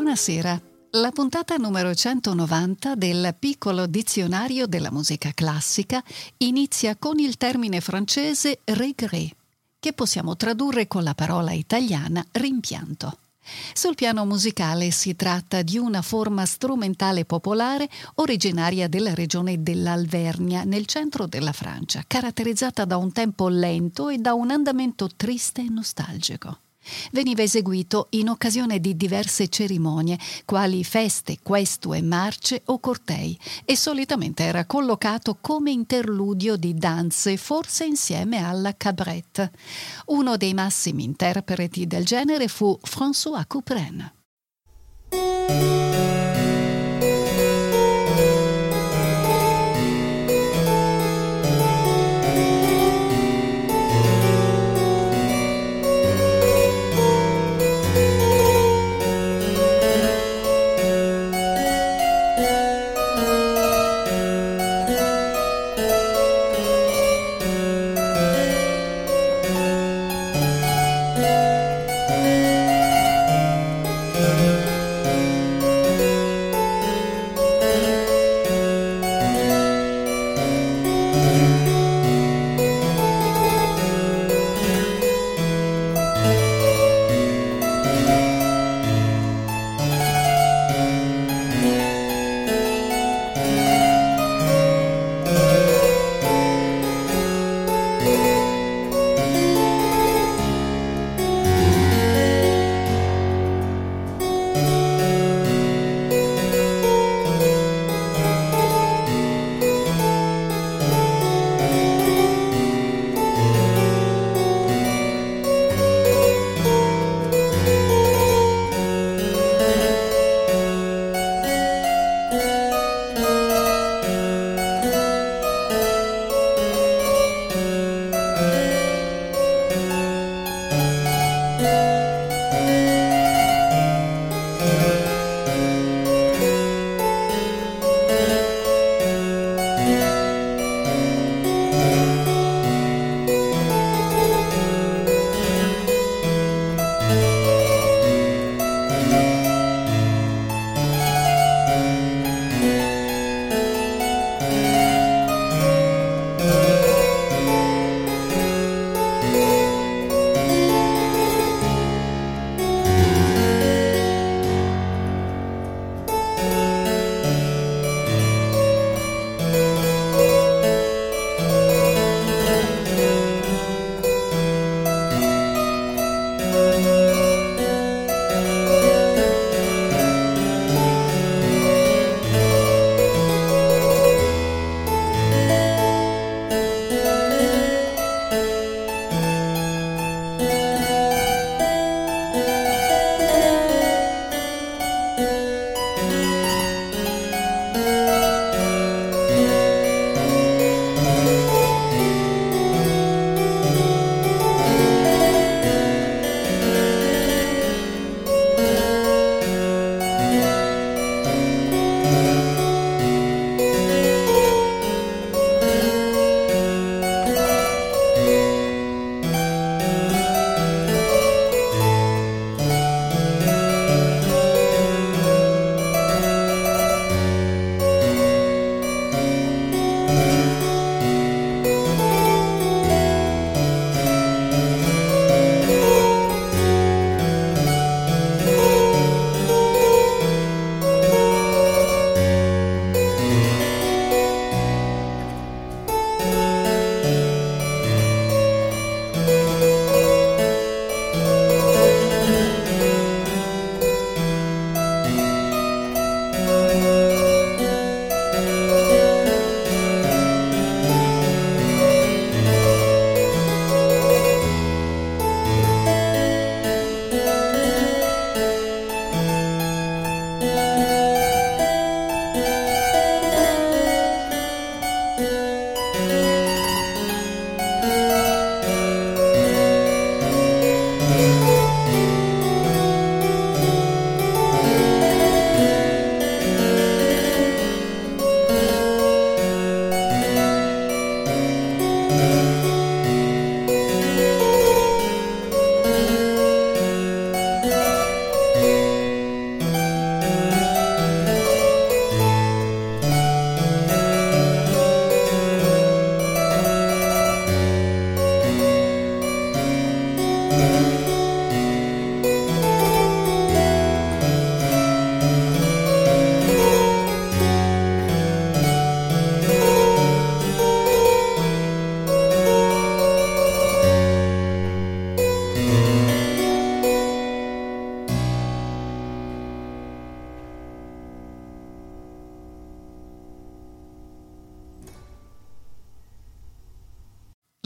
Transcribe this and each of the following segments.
Buonasera. La puntata numero 190 del piccolo dizionario della musica classica inizia con il termine francese regret, che possiamo tradurre con la parola italiana rimpianto. Sul piano musicale si tratta di una forma strumentale popolare originaria della regione dell'Alvernia, nel centro della Francia, caratterizzata da un tempo lento e da un andamento triste e nostalgico. Veniva eseguito in occasione di diverse cerimonie, quali feste, questue, marce o cortei, e solitamente era collocato come interludio di danze, forse insieme alla cabrette. Uno dei massimi interpreti del genere fu François Couperin.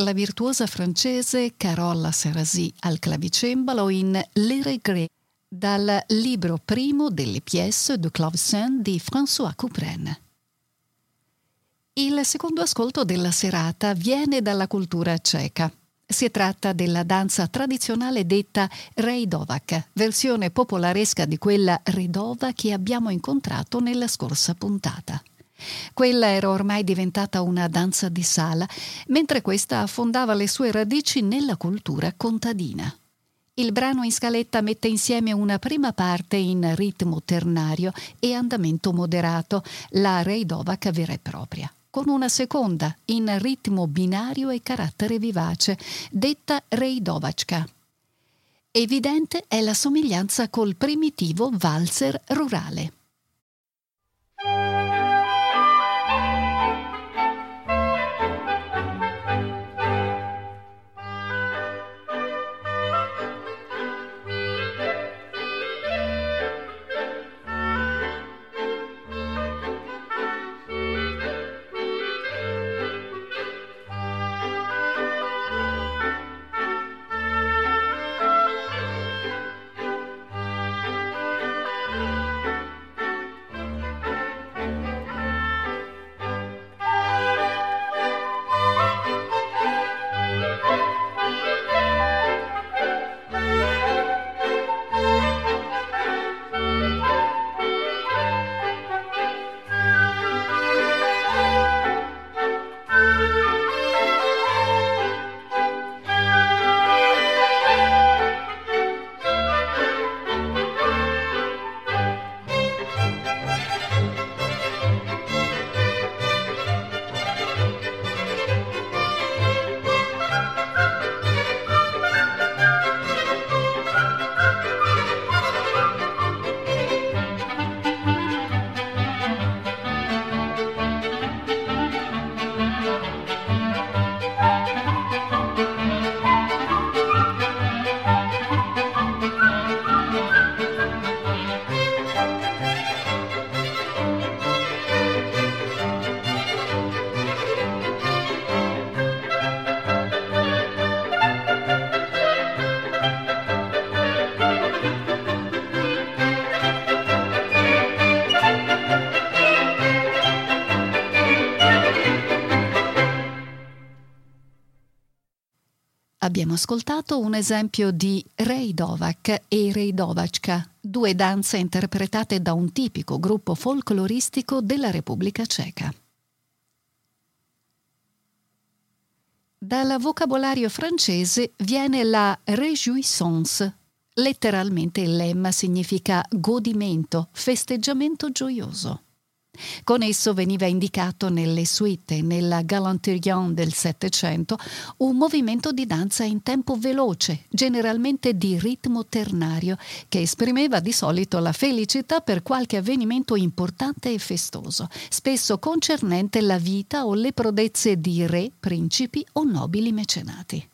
La virtuosa francese Carola Serasi al clavicembalo in Le Regret dal libro primo delle pièce de clavecin di François Couperin. Il secondo ascolto della serata viene dalla cultura ceca. Si tratta della danza tradizionale detta Rejdovac, versione popolaresca di quella Redova che abbiamo incontrato nella scorsa puntata. Quella era ormai diventata una danza di sala, mentre questa affondava le sue radici nella cultura contadina. Il brano in scaletta mette insieme una prima parte in ritmo ternario e andamento moderato, la Rejdovac vera e propria con una seconda in ritmo binario e carattere vivace, detta Reidovacka. Evidente è la somiglianza col primitivo valzer rurale. Ascoltato un esempio di Rejdovac e Rejdovacka, due danze interpretate da un tipico gruppo folcloristico della Repubblica Ceca. Dal vocabolario francese viene la réjouissance. Letteralmente il lemma significa godimento, festeggiamento gioioso. Con esso veniva indicato nelle suite nella galanterion del Settecento un movimento di danza in tempo veloce, generalmente di ritmo ternario, che esprimeva di solito la felicità per qualche avvenimento importante e festoso, spesso concernente la vita o le prodezze di re, principi o nobili mecenati.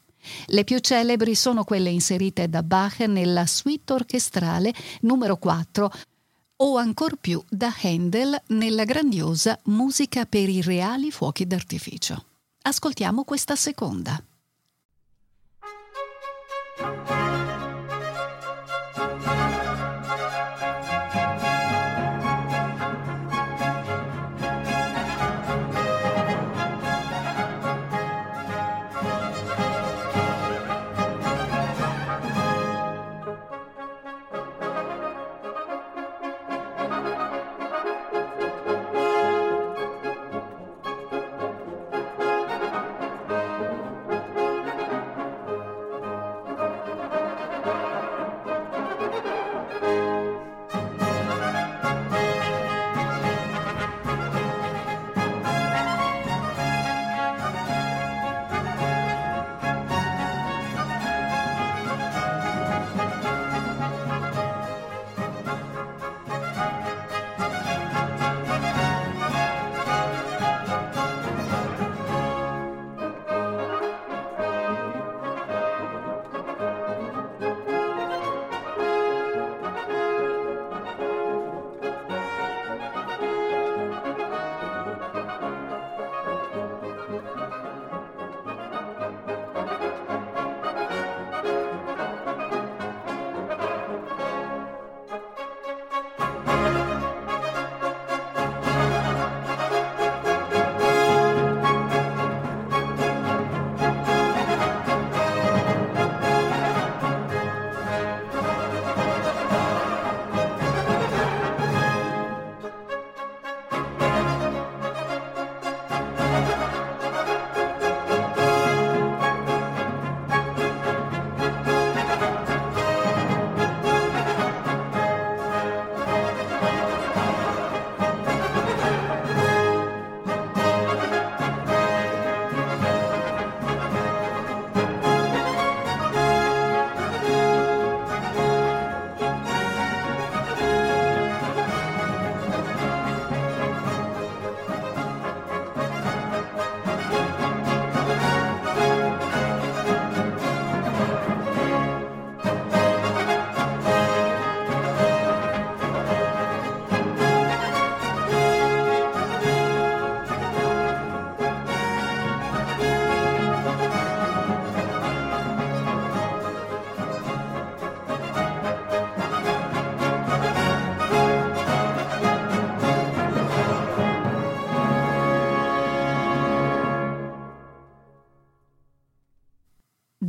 Le più celebri sono quelle inserite da Bach nella suite orchestrale numero 4 o ancor più da Handel nella grandiosa Musica per i reali fuochi d'artificio. Ascoltiamo questa seconda.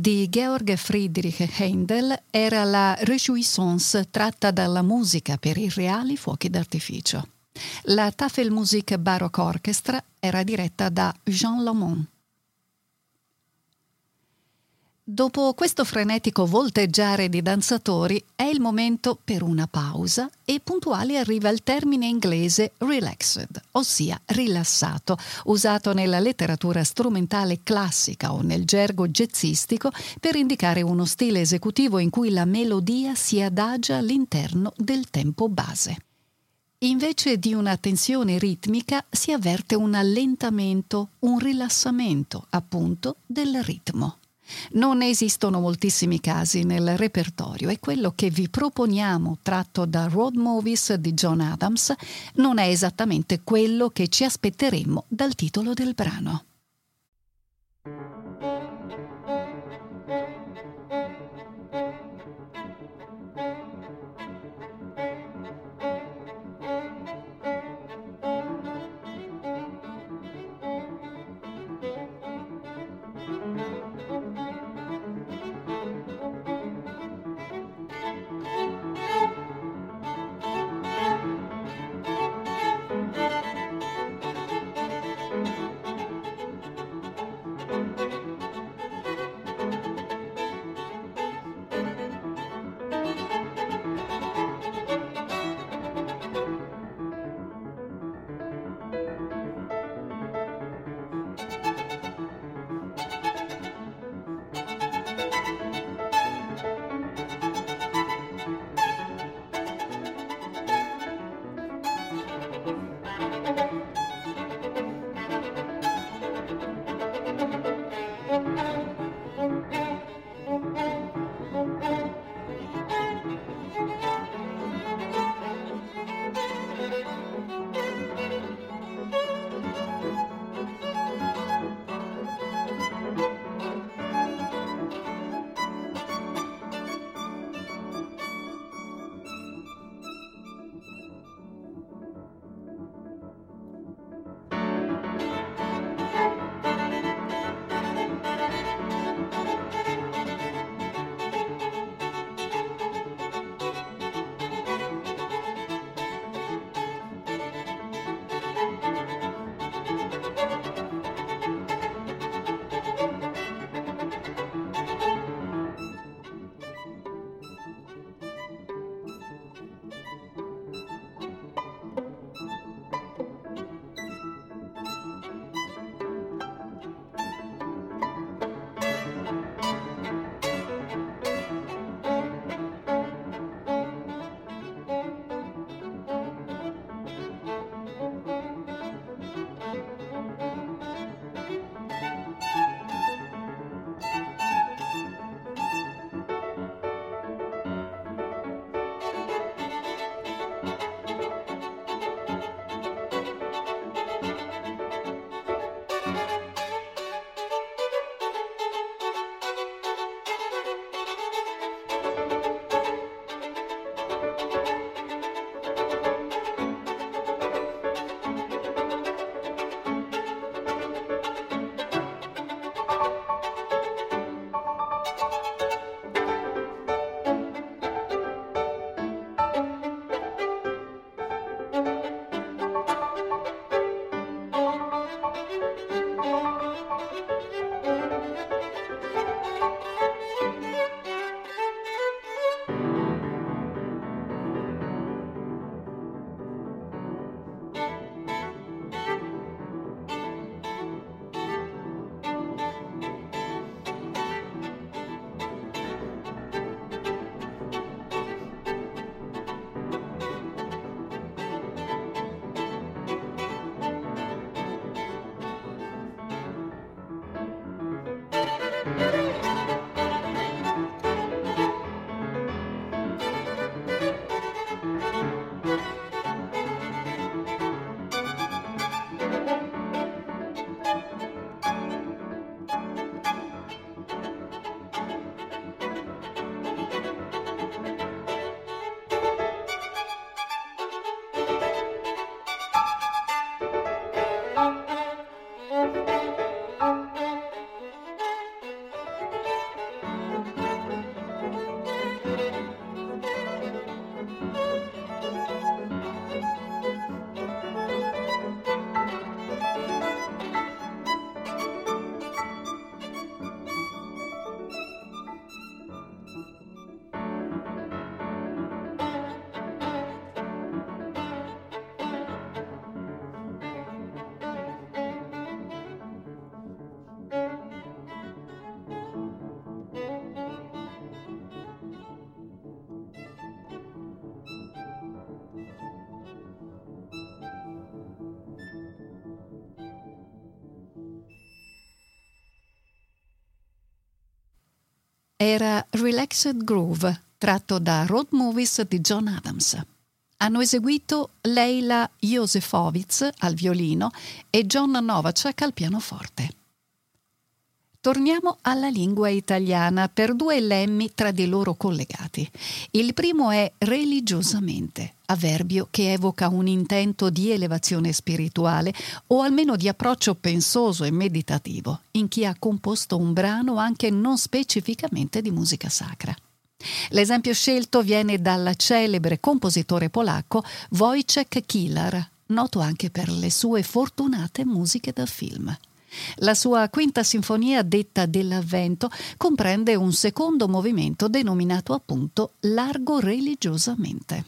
Di Georg Friedrich Händel era la Réjouissance tratta dalla musica per i reali fuochi d'artificio. La Tafelmusik Baroque Orchestra era diretta da Jean Lamont. Dopo questo frenetico volteggiare di danzatori è il momento per una pausa e puntuale arriva il termine inglese relaxed, ossia rilassato, usato nella letteratura strumentale classica o nel gergo jazzistico per indicare uno stile esecutivo in cui la melodia si adagia all'interno del tempo base. Invece di una tensione ritmica si avverte un allentamento, un rilassamento, appunto, del ritmo. Non esistono moltissimi casi nel repertorio e quello che vi proponiamo, tratto da Road Movies di John Adams, non è esattamente quello che ci aspetteremmo dal titolo del brano. era Relaxed Groove, tratto da Road Movies di John Adams. Hanno eseguito Leila Josefowitz al violino e John Novacek al pianoforte. Torniamo alla lingua italiana per due lemmi tra di loro collegati. Il primo è religiosamente, avverbio che evoca un intento di elevazione spirituale o almeno di approccio pensoso e meditativo in chi ha composto un brano anche non specificamente di musica sacra. L'esempio scelto viene dal celebre compositore polacco Wojciech Kilar, noto anche per le sue fortunate musiche da film. La sua quinta sinfonia detta dell'Avvento comprende un secondo movimento denominato appunto Largo religiosamente.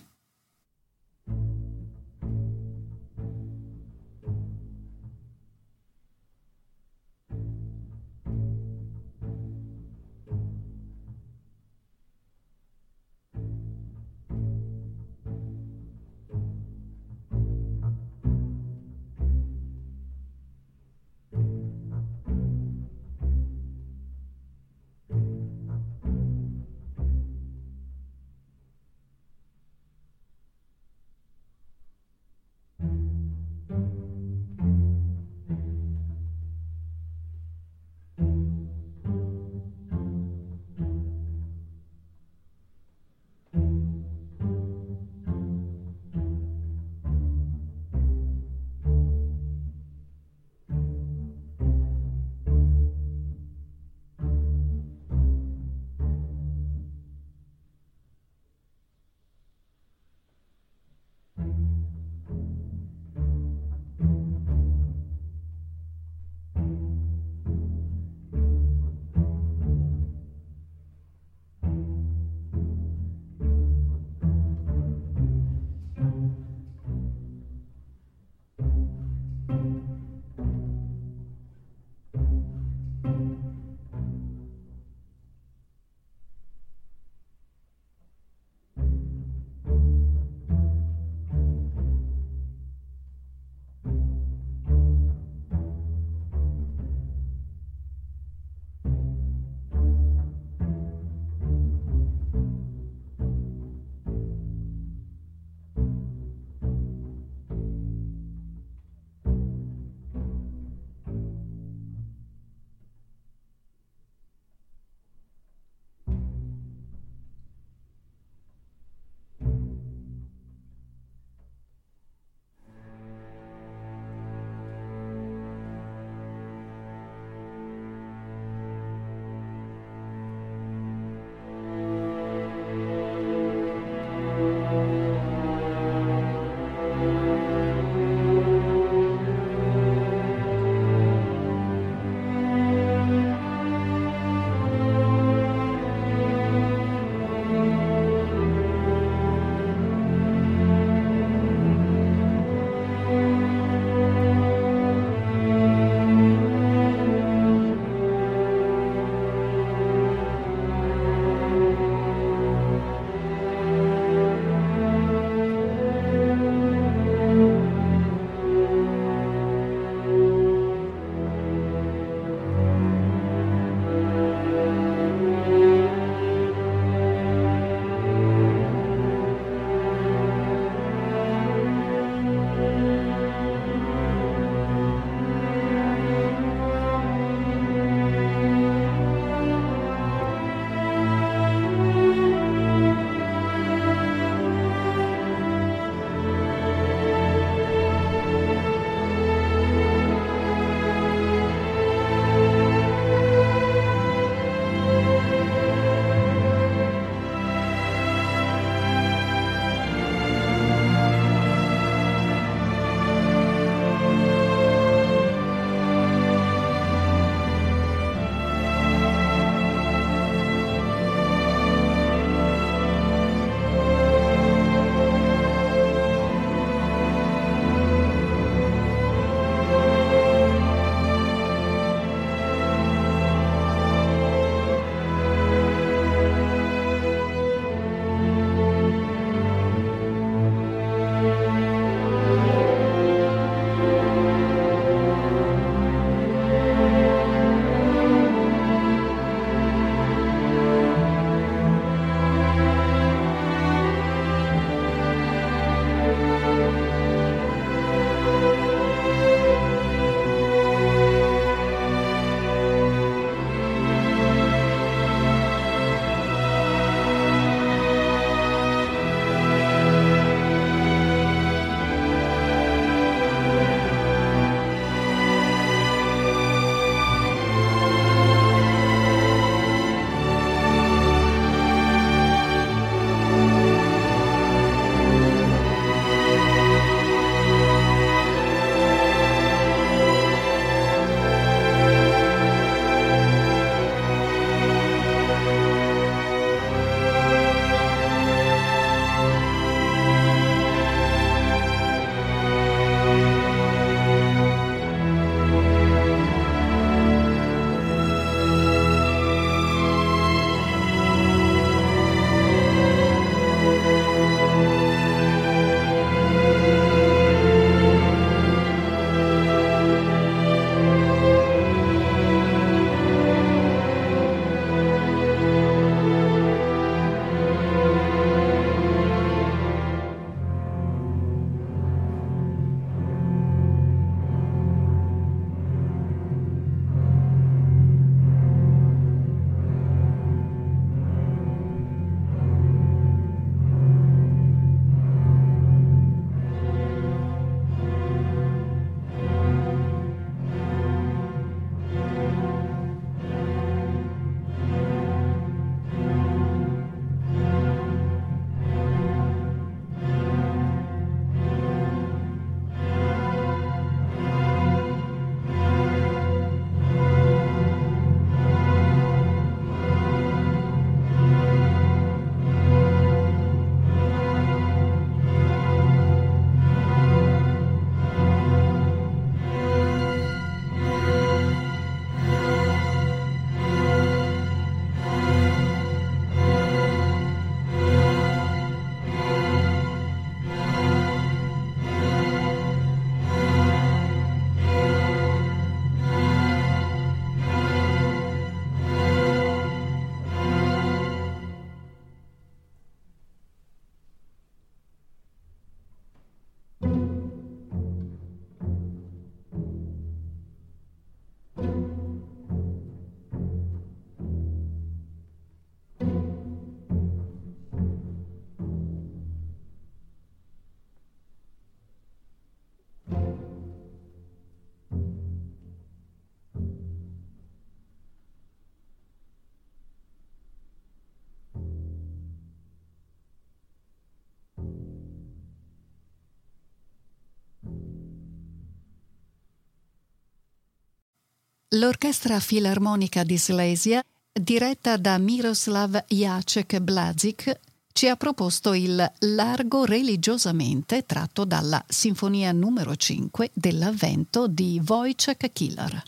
L'Orchestra Filarmonica di Slesia, diretta da Miroslav Jacek Blazik, ci ha proposto il Largo religiosamente tratto dalla Sinfonia numero 5 dell'Avvento di Wojciech Killer.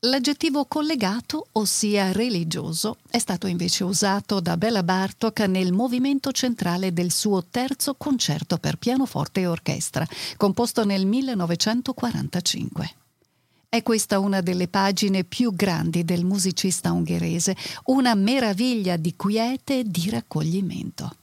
L'aggettivo collegato, ossia religioso, è stato invece usato da Bela Bartok nel movimento centrale del suo terzo concerto per pianoforte e orchestra, composto nel 1945. È questa una delle pagine più grandi del musicista ungherese, una meraviglia di quiete e di raccoglimento.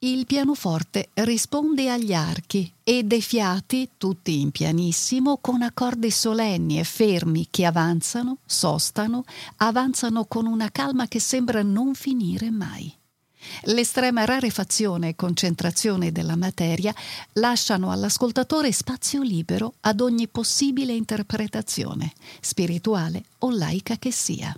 Il pianoforte risponde agli archi e dei fiati, tutti in pianissimo, con accordi solenni e fermi che avanzano, sostano, avanzano con una calma che sembra non finire mai. L'estrema rarefazione e concentrazione della materia lasciano all'ascoltatore spazio libero ad ogni possibile interpretazione, spirituale o laica che sia.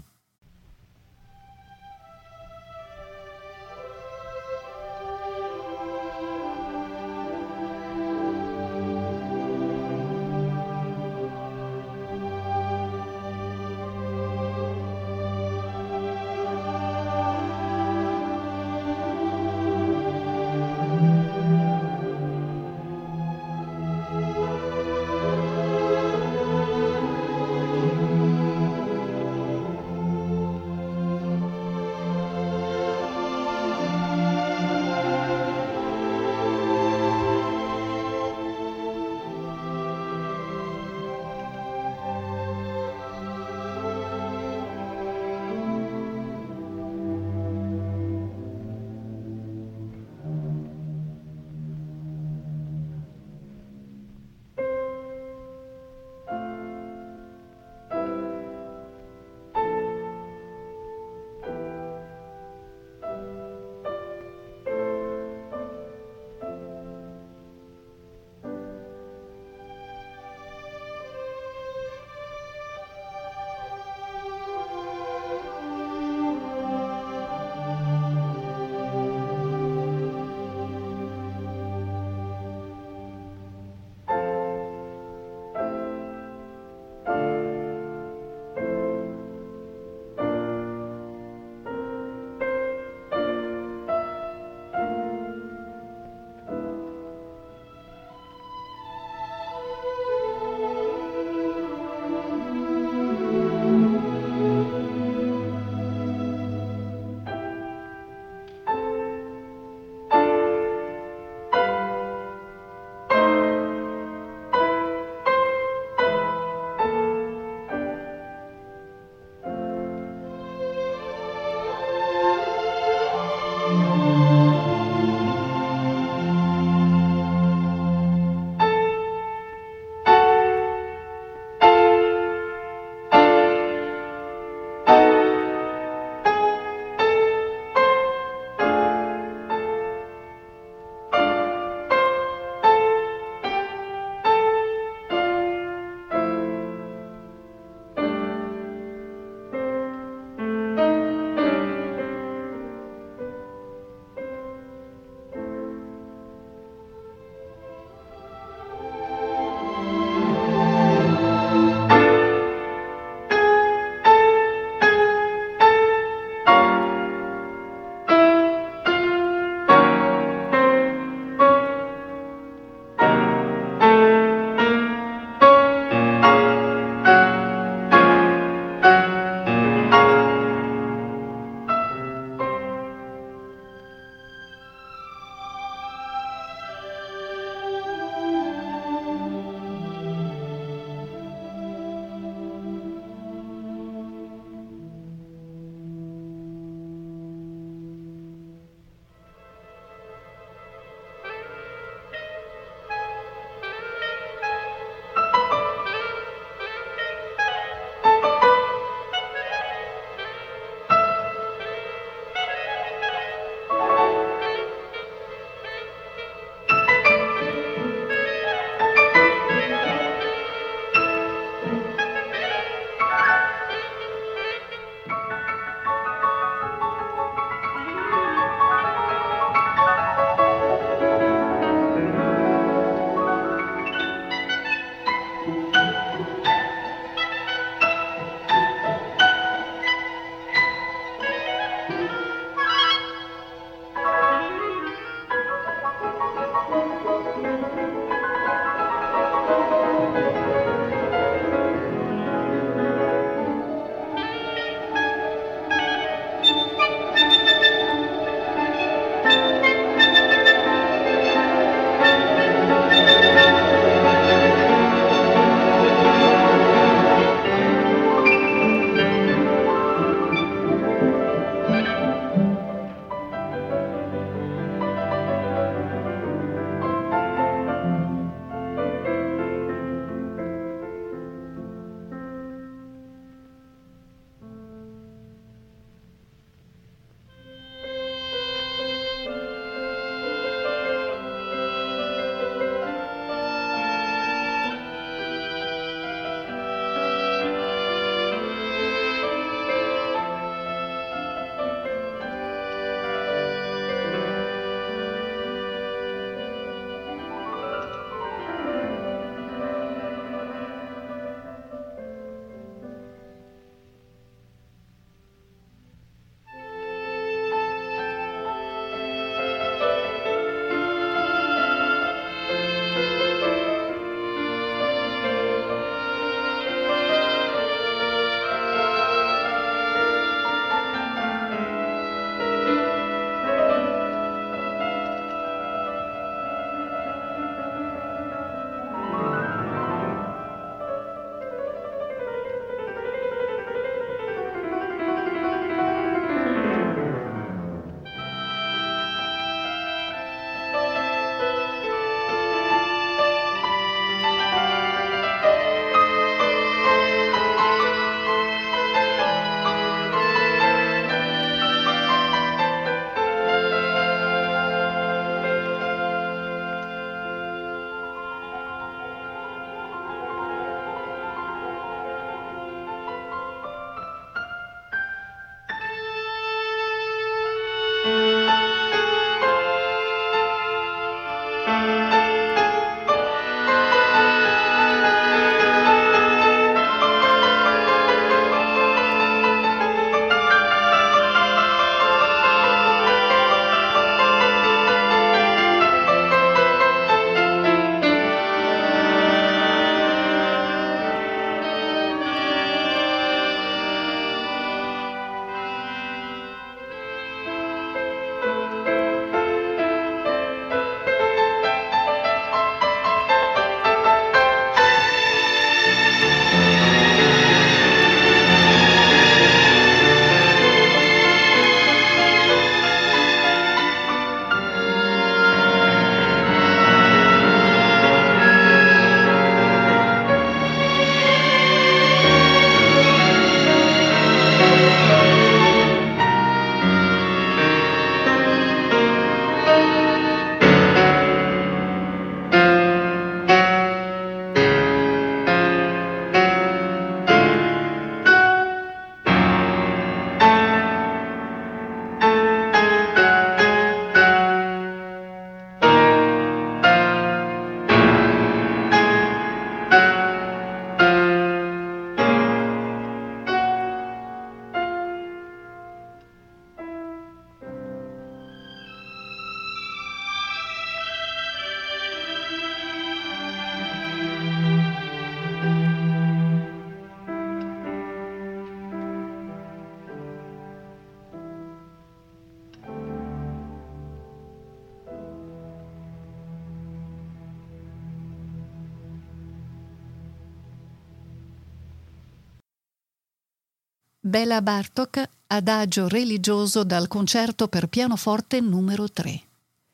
Bela Bartok, adagio religioso dal concerto per pianoforte numero 3.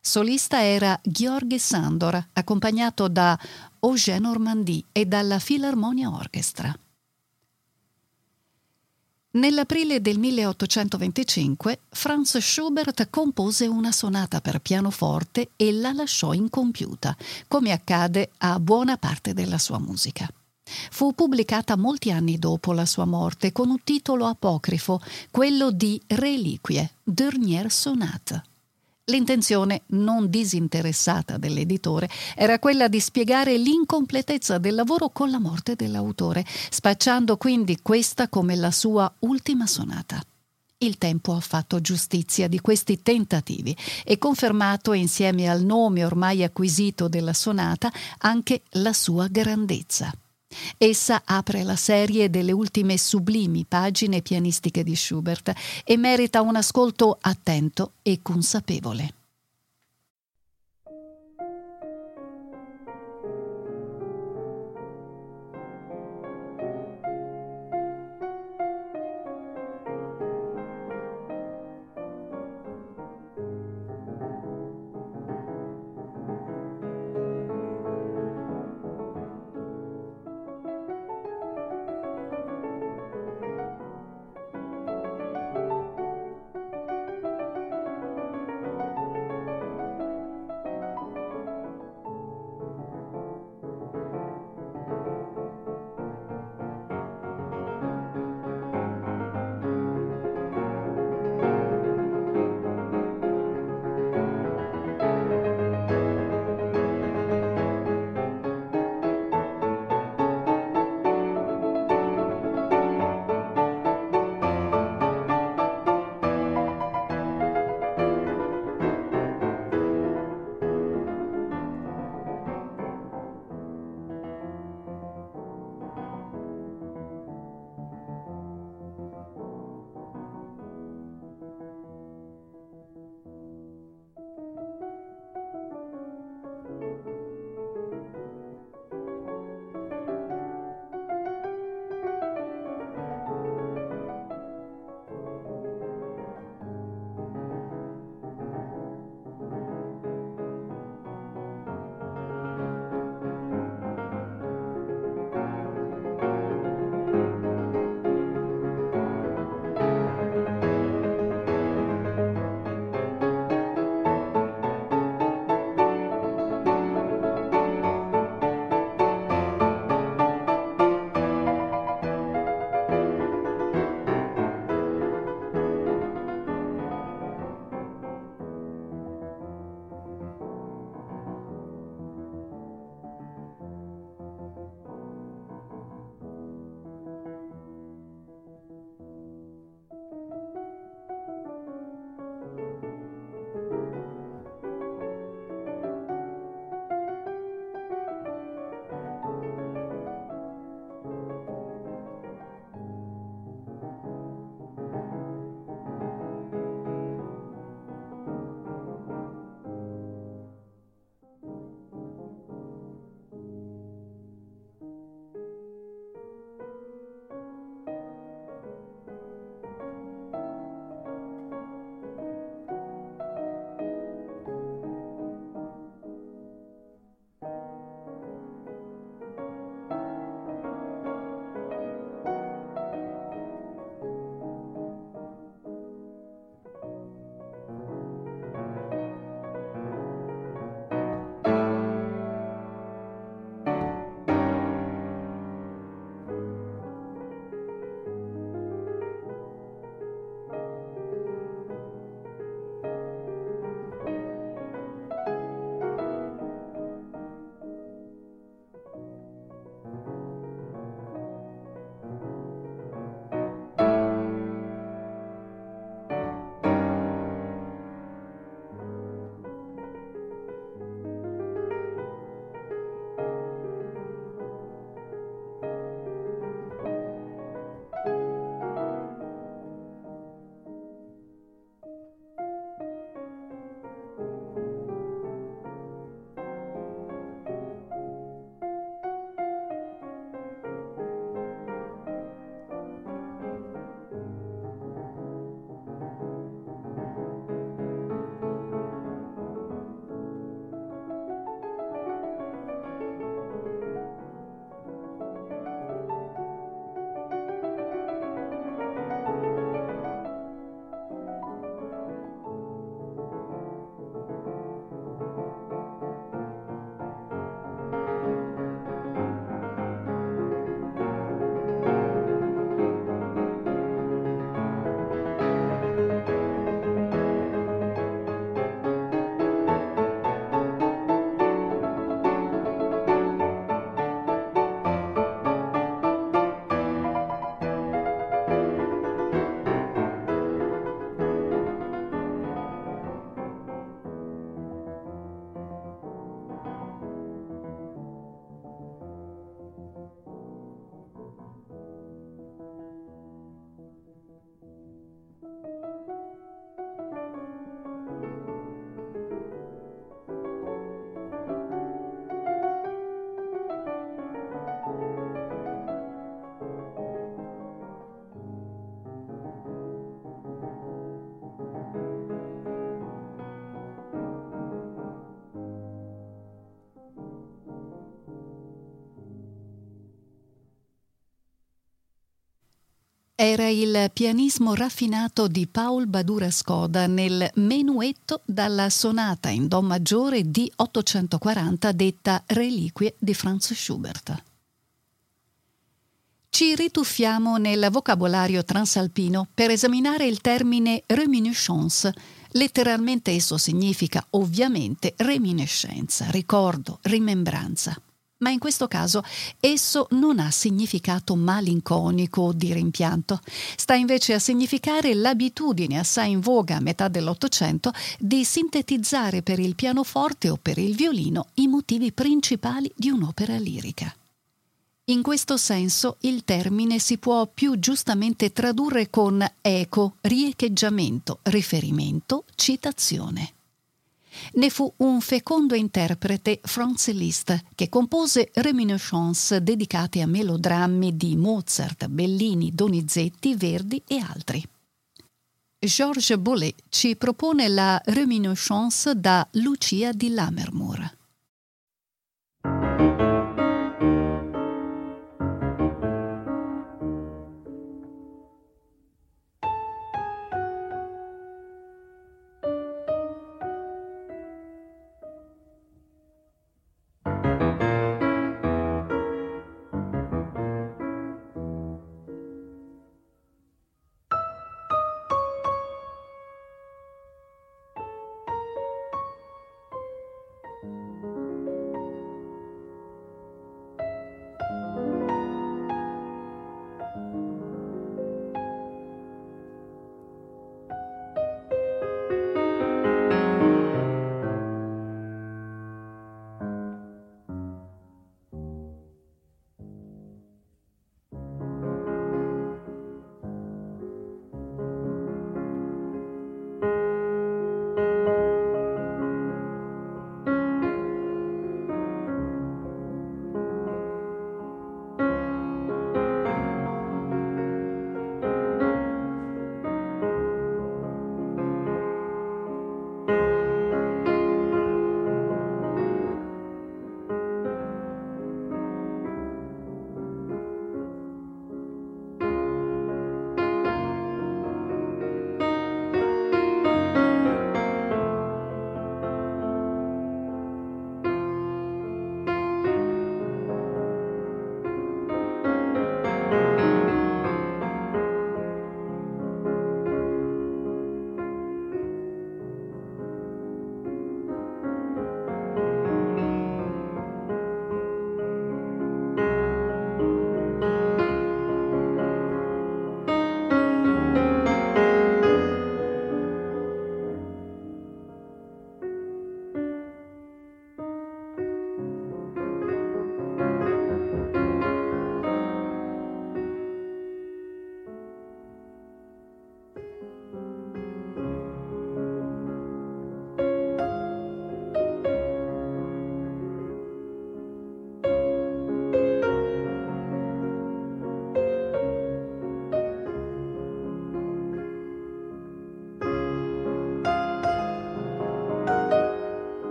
Solista era Gheorghe Sandor, accompagnato da Eugène Normandie e dalla Philharmonia Orchestra. Nell'aprile del 1825 Franz Schubert compose una sonata per pianoforte e la lasciò incompiuta, come accade a buona parte della sua musica. Fu pubblicata molti anni dopo la sua morte con un titolo apocrifo, quello di Reliquie, Dernière Sonate. L'intenzione non disinteressata dell'editore era quella di spiegare l'incompletezza del lavoro con la morte dell'autore, spacciando quindi questa come la sua ultima sonata. Il tempo ha fatto giustizia di questi tentativi e confermato insieme al nome ormai acquisito della sonata anche la sua grandezza. Essa apre la serie delle ultime sublimi pagine pianistiche di Schubert e merita un ascolto attento e consapevole. Era il pianismo raffinato di Paul Badura Skoda nel menuetto dalla sonata in Do maggiore di 840 detta Reliquie di Franz Schubert. Ci rituffiamo nel vocabolario transalpino per esaminare il termine reminiscence. Letteralmente esso significa ovviamente reminiscenza, ricordo, rimembranza ma in questo caso esso non ha significato malinconico o di rimpianto, sta invece a significare l'abitudine assai in voga a metà dell'Ottocento di sintetizzare per il pianoforte o per il violino i motivi principali di un'opera lirica. In questo senso il termine si può più giustamente tradurre con eco, riecheggiamento, riferimento, citazione. Ne fu un fecondo interprete Franz Liszt che compose reminiscence dedicate a melodrammi di Mozart, Bellini, Donizetti, Verdi e altri. Georges Boulez ci propone la reminiscence da Lucia di Lammermoor.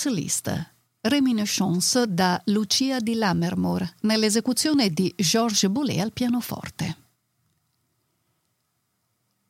Franz Liszt, Reminiscence da Lucia di Lammermoor, nell'esecuzione di Georges Boulez al pianoforte.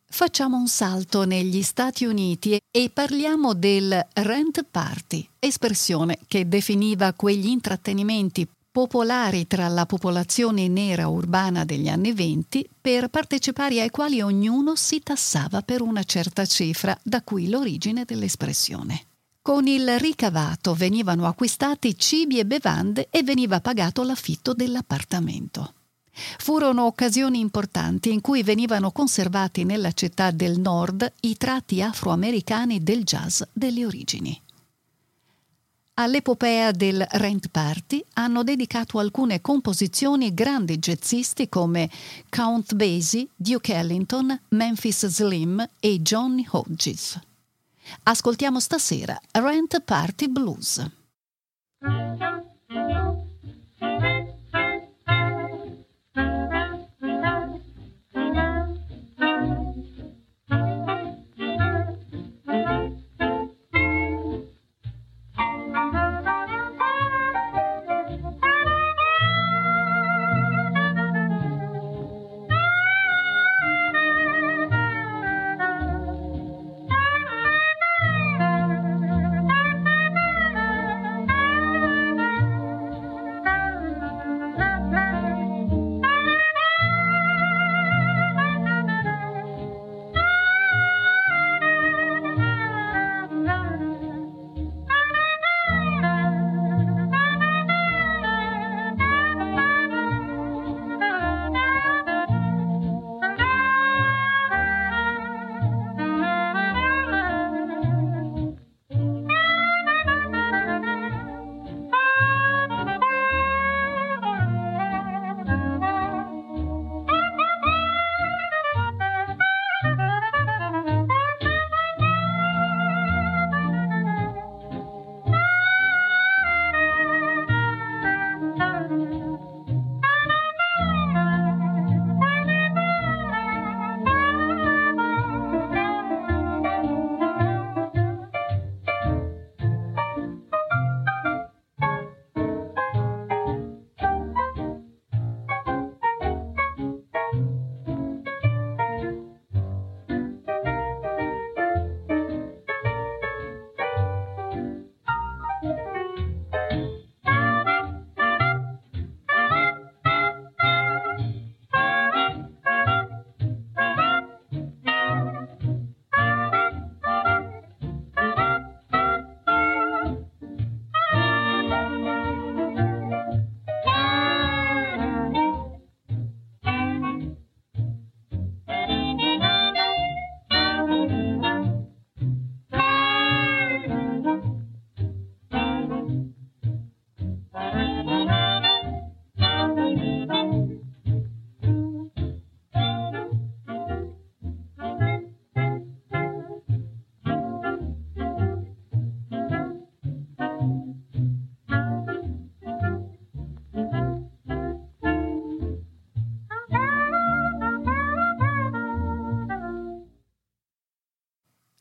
Facciamo un salto negli Stati Uniti e parliamo del rent party, espressione che definiva quegli intrattenimenti popolari tra la popolazione nera urbana degli anni venti, per partecipare ai quali ognuno si tassava per una certa cifra, da cui l'origine dell'espressione. Con il ricavato venivano acquistati cibi e bevande e veniva pagato l'affitto dell'appartamento. Furono occasioni importanti in cui venivano conservati nella città del nord i tratti afroamericani del jazz delle origini. All'epopea del Rent Party hanno dedicato alcune composizioni grandi jazzisti come Count Basie, Duke Ellington, Memphis Slim e Johnny Hodges. Ascoltiamo stasera Rent Party Blues.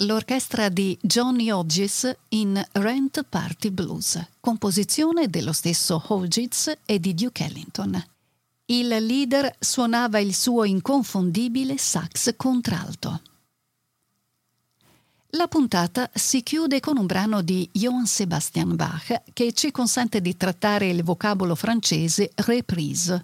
L'orchestra di Johnny Hodges in Rent Party Blues, composizione dello stesso Hodges e di Duke Ellington. Il leader suonava il suo inconfondibile sax contralto. La puntata si chiude con un brano di Johann Sebastian Bach che ci consente di trattare il vocabolo francese reprise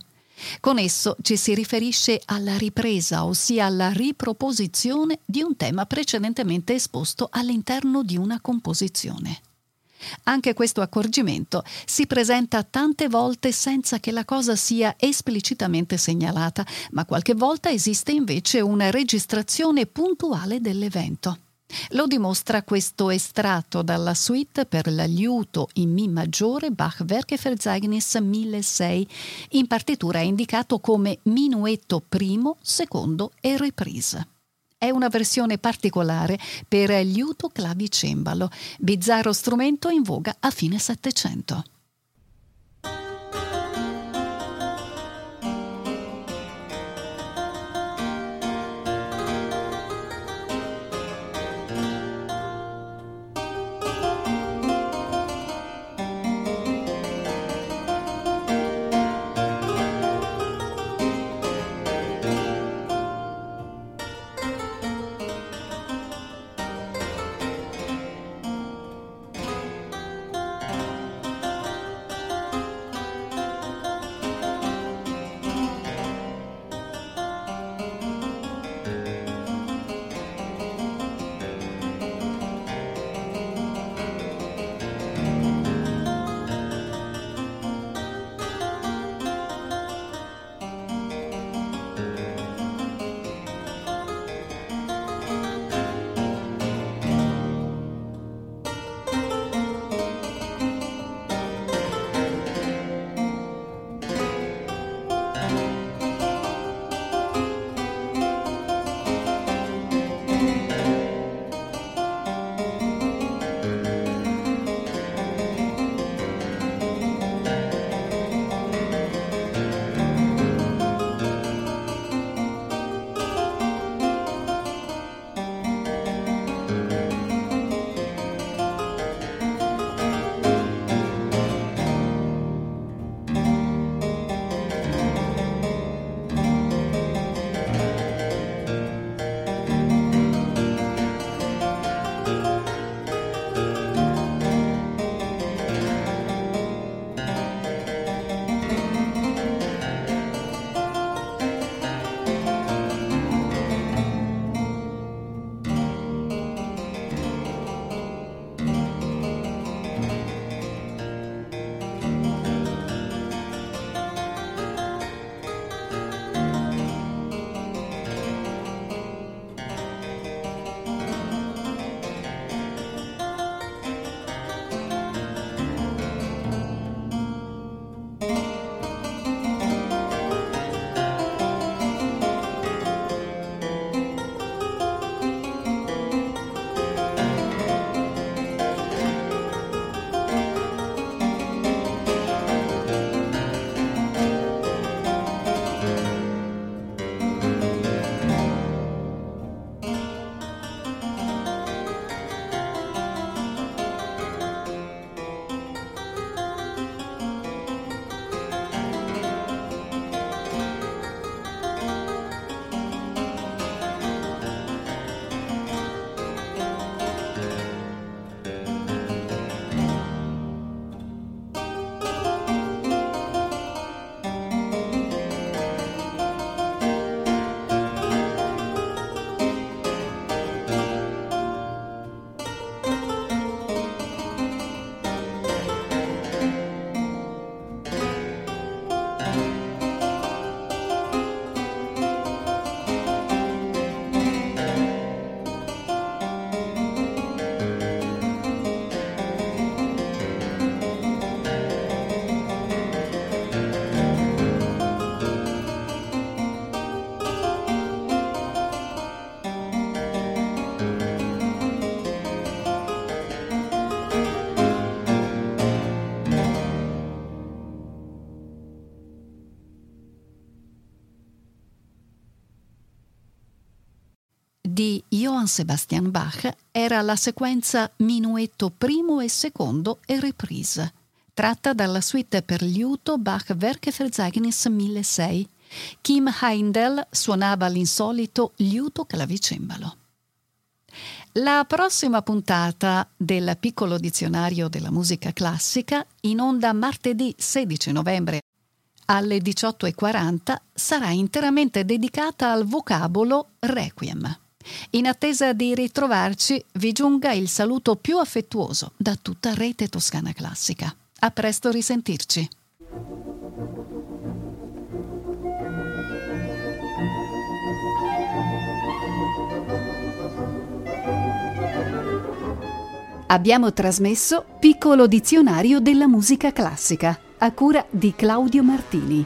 con esso ci si riferisce alla ripresa, ossia alla riproposizione di un tema precedentemente esposto all'interno di una composizione. Anche questo accorgimento si presenta tante volte senza che la cosa sia esplicitamente segnalata, ma qualche volta esiste invece una registrazione puntuale dell'evento. Lo dimostra questo estratto dalla suite per la in Mi maggiore Bach Werkeverzeichnis 1006, in partitura indicato come minuetto primo, secondo e reprise. È una versione particolare per liuto clavicembalo, bizzarro strumento in voga a fine Settecento. Johann Sebastian Bach era la sequenza Minuetto primo e secondo e reprise, tratta dalla suite per liuto Bach Werkeverzeichnis 1006. Kim Heindel suonava l'insolito liuto clavicembalo. La prossima puntata del piccolo dizionario della musica classica, in onda martedì 16 novembre alle 18.40, sarà interamente dedicata al vocabolo requiem. In attesa di ritrovarci, vi giunga il saluto più affettuoso da tutta Rete Toscana Classica. A presto risentirci. Abbiamo trasmesso Piccolo dizionario della musica classica a cura di Claudio Martini.